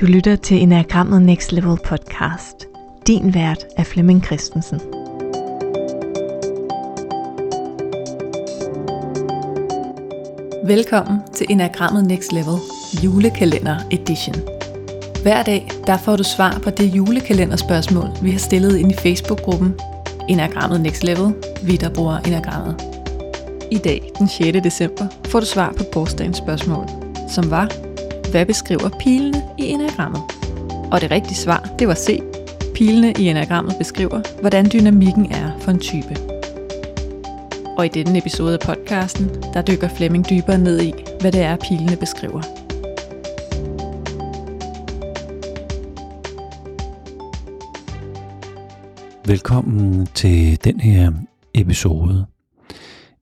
Du lytter til Enagrammet Next Level podcast. Din vært er Flemming Christensen. Velkommen til Enagrammet Next Level julekalender edition. Hver dag der får du svar på det julekalenderspørgsmål, vi har stillet ind i Facebook-gruppen Enagrammet Next Level, vi der bruger Enagrammet. I dag, den 6. december, får du svar på gårdsdagens spørgsmål, som var, hvad beskriver pilene i enagrammet? Og det rigtige svar, det var C. Pilene i enagrammet beskriver, hvordan dynamikken er for en type. Og i denne episode af podcasten, der dykker Flemming dybere ned i, hvad det er, pilene beskriver. Velkommen til den her episode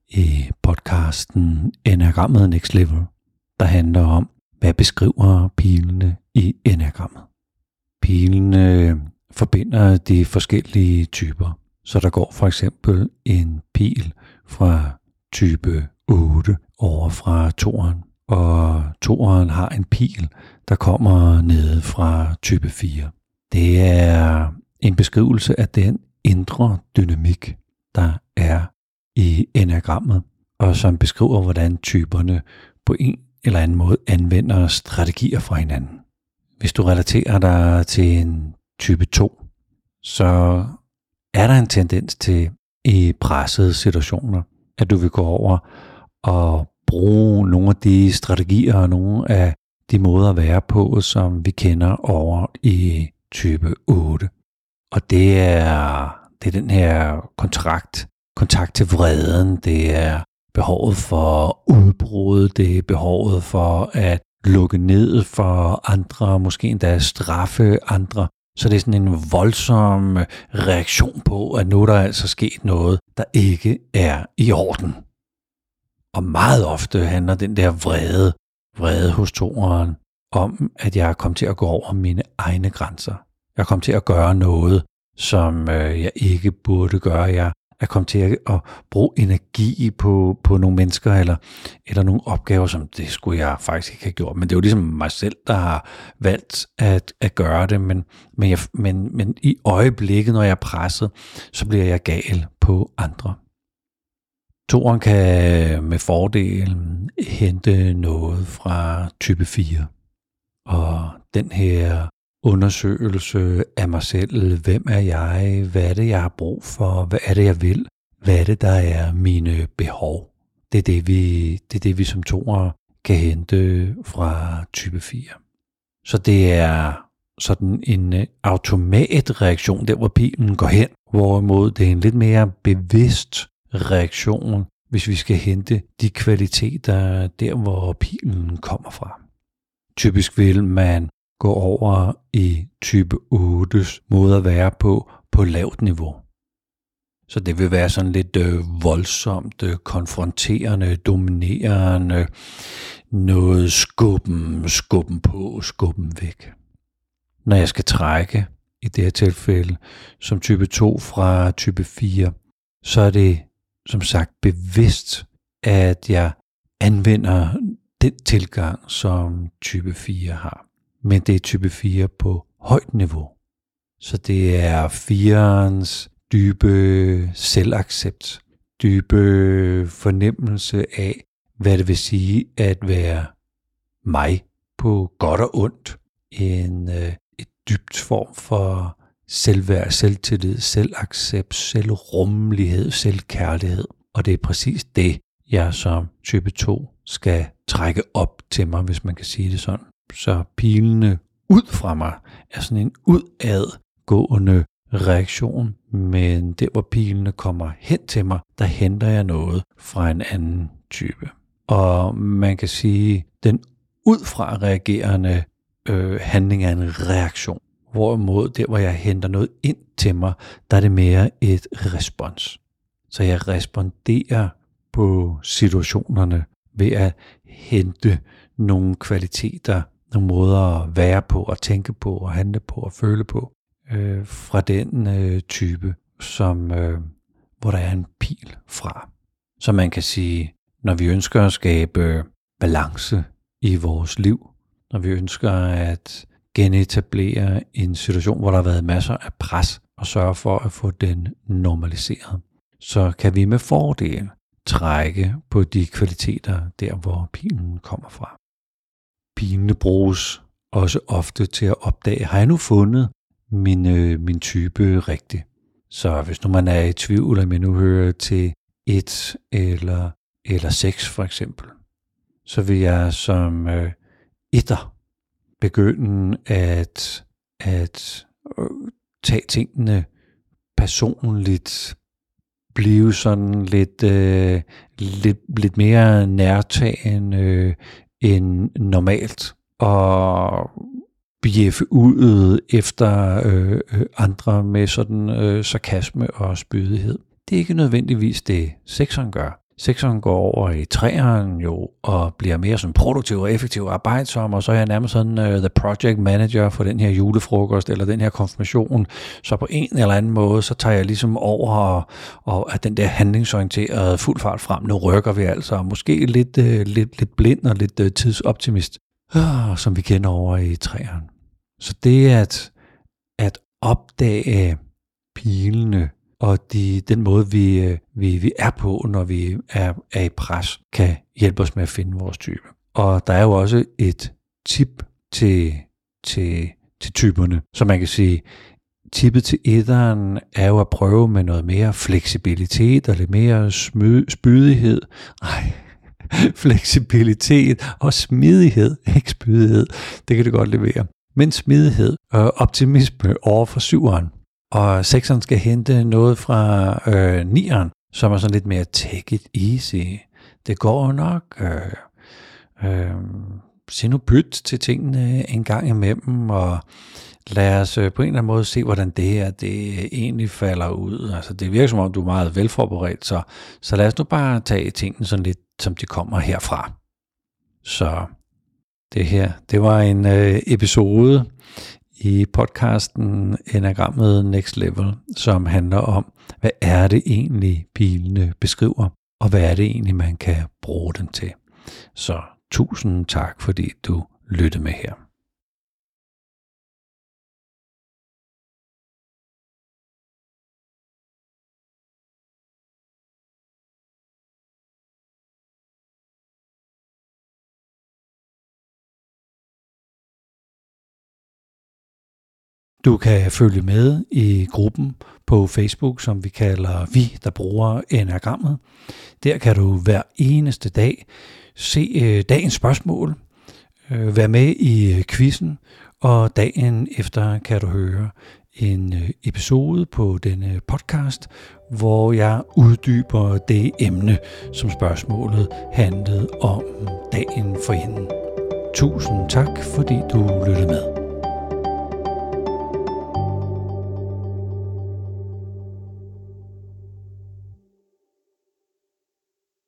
i podcasten Enagrammet Next Level, der handler om, hvad beskriver pilene i enagrammet. Pilene forbinder de forskellige typer. Så der går for eksempel en pil fra type 8 over fra toren, og toren har en pil, der kommer ned fra type 4. Det er en beskrivelse af den indre dynamik, der er i enagrammet, og som beskriver, hvordan typerne på en eller anden måde anvender strategier fra hinanden. Hvis du relaterer dig til en type 2, så er der en tendens til i pressede situationer, at du vil gå over og bruge nogle af de strategier og nogle af de måder at være på, som vi kender over i type 8. Og det er, det er den her kontrakt, kontakt til vreden, det er behovet for udbrud, det er behovet for at lukke ned for andre, måske endda straffe andre. Så det er sådan en voldsom reaktion på, at nu er der altså sket noget, der ikke er i orden. Og meget ofte handler den der vrede, vrede hos toeren, om at jeg er kommet til at gå over mine egne grænser. Jeg er kommet til at gøre noget, som øh, jeg ikke burde gøre. Jeg at komme til at, bruge energi på, på nogle mennesker, eller, eller nogle opgaver, som det skulle jeg faktisk ikke have gjort. Men det er jo ligesom mig selv, der har valgt at, at gøre det, men, men, jeg, men, men i øjeblikket, når jeg er presset, så bliver jeg gal på andre. Toren kan med fordel hente noget fra type 4. Og den her undersøgelse af mig selv. Hvem er jeg? Hvad er det, jeg har brug for? Hvad er det, jeg vil? Hvad er det, der er mine behov? Det er det, vi, det, er det, vi som toer kan hente fra type 4. Så det er sådan en øh, automatreaktion, der hvor pilen går hen, hvorimod det er en lidt mere bevidst reaktion, hvis vi skal hente de kvaliteter der, hvor pilen kommer fra. Typisk vil man gå over i type 8's måde at være på, på lavt niveau. Så det vil være sådan lidt øh, voldsomt, øh, konfronterende, dominerende, noget skubben, skubben på, skubben væk. Når jeg skal trække, i det her tilfælde, som type 2 fra type 4, så er det som sagt bevidst, at jeg anvender den tilgang, som type 4 har men det er type 4 på højt niveau. Så det er firens dybe selvaccept, dybe fornemmelse af, hvad det vil sige at være mig på godt og ondt. En, øh, et dybt form for selvværd, selvtillid, selvaccept, selvrummelighed, selvkærlighed. Og det er præcis det, jeg som type 2 skal trække op til mig, hvis man kan sige det sådan så pilene ud fra mig er sådan en udadgående reaktion, men der hvor pilene kommer hen til mig, der henter jeg noget fra en anden type. Og man kan sige, den udfra reagerende øh, handling er en reaktion. Hvorimod der, hvor jeg henter noget ind til mig, der er det mere et respons. Så jeg responderer på situationerne ved at hente nogle kvaliteter nogle måder at være på, og tænke på, og handle på, og føle på, øh, fra den øh, type, som øh, hvor der er en pil fra. Så man kan sige, når vi ønsker at skabe balance i vores liv, når vi ønsker at genetablere en situation, hvor der har været masser af pres, og sørge for at få den normaliseret, så kan vi med fordel trække på de kvaliteter der, hvor pilen kommer fra. Pilene bruges også ofte til at opdage, har jeg nu fundet min, øh, min type rigtigt? Så hvis nu man er i tvivl, om jeg nu hører til et eller, eller seks for eksempel, så vil jeg som øh, etter begynde at, at øh, tage tingene personligt, blive sådan lidt, øh, lidt, lidt mere nærtagende, øh, end normalt, og bjeffe ud efter øh, øh, andre med sådan øh, sarkasme og spydighed. Det er ikke nødvendigvis det, sekseren gør. Sekseren går over i træeren jo, og bliver mere sådan produktiv og effektiv og arbejdsom, og så er jeg nærmest sådan uh, the project manager for den her julefrokost, eller den her konfirmation. Så på en eller anden måde, så tager jeg ligesom over, og, og at den der handlingsorienterede fuld fart frem, nu rykker vi altså, og måske lidt, uh, lidt, lidt blind og lidt uh, tidsoptimist, uh, som vi kender over i træeren. Så det at, at opdage pilene, og de, den måde, vi, øh, vi, vi er på, når vi er, er i pres, kan hjælpe os med at finde vores type. Og der er jo også et tip til, til, til typerne, så man kan sige, tippet til etteren er jo at prøve med noget mere fleksibilitet og lidt mere smy, spydighed. Nej, fleksibilitet og smidighed, ikke spydighed, det kan det godt levere. Men smidighed og optimisme over for syveren og sekseren skal hente noget fra øh, nieren, som er sådan lidt mere take it easy. Det går nok. Øh, øh, se nu byt til tingene en gang imellem, og lad os øh, på en eller anden måde se, hvordan det her det egentlig falder ud. Altså, det virker som om, du er meget velforberedt, så, så lad os nu bare tage tingene sådan lidt, som de kommer herfra. Så det her, det var en øh, episode i podcasten Enagrammet Next Level, som handler om, hvad er det egentlig bilene beskriver, og hvad er det egentlig, man kan bruge dem til. Så tusind tak, fordi du lyttede med her. Du kan følge med i gruppen på Facebook, som vi kalder Vi, der bruger enagrammet. Der kan du hver eneste dag se øh, dagens spørgsmål, øh, være med i øh, quizzen, og dagen efter kan du høre en episode på denne podcast, hvor jeg uddyber det emne, som spørgsmålet handlede om dagen for hende. Tusind tak, fordi du lyttede med.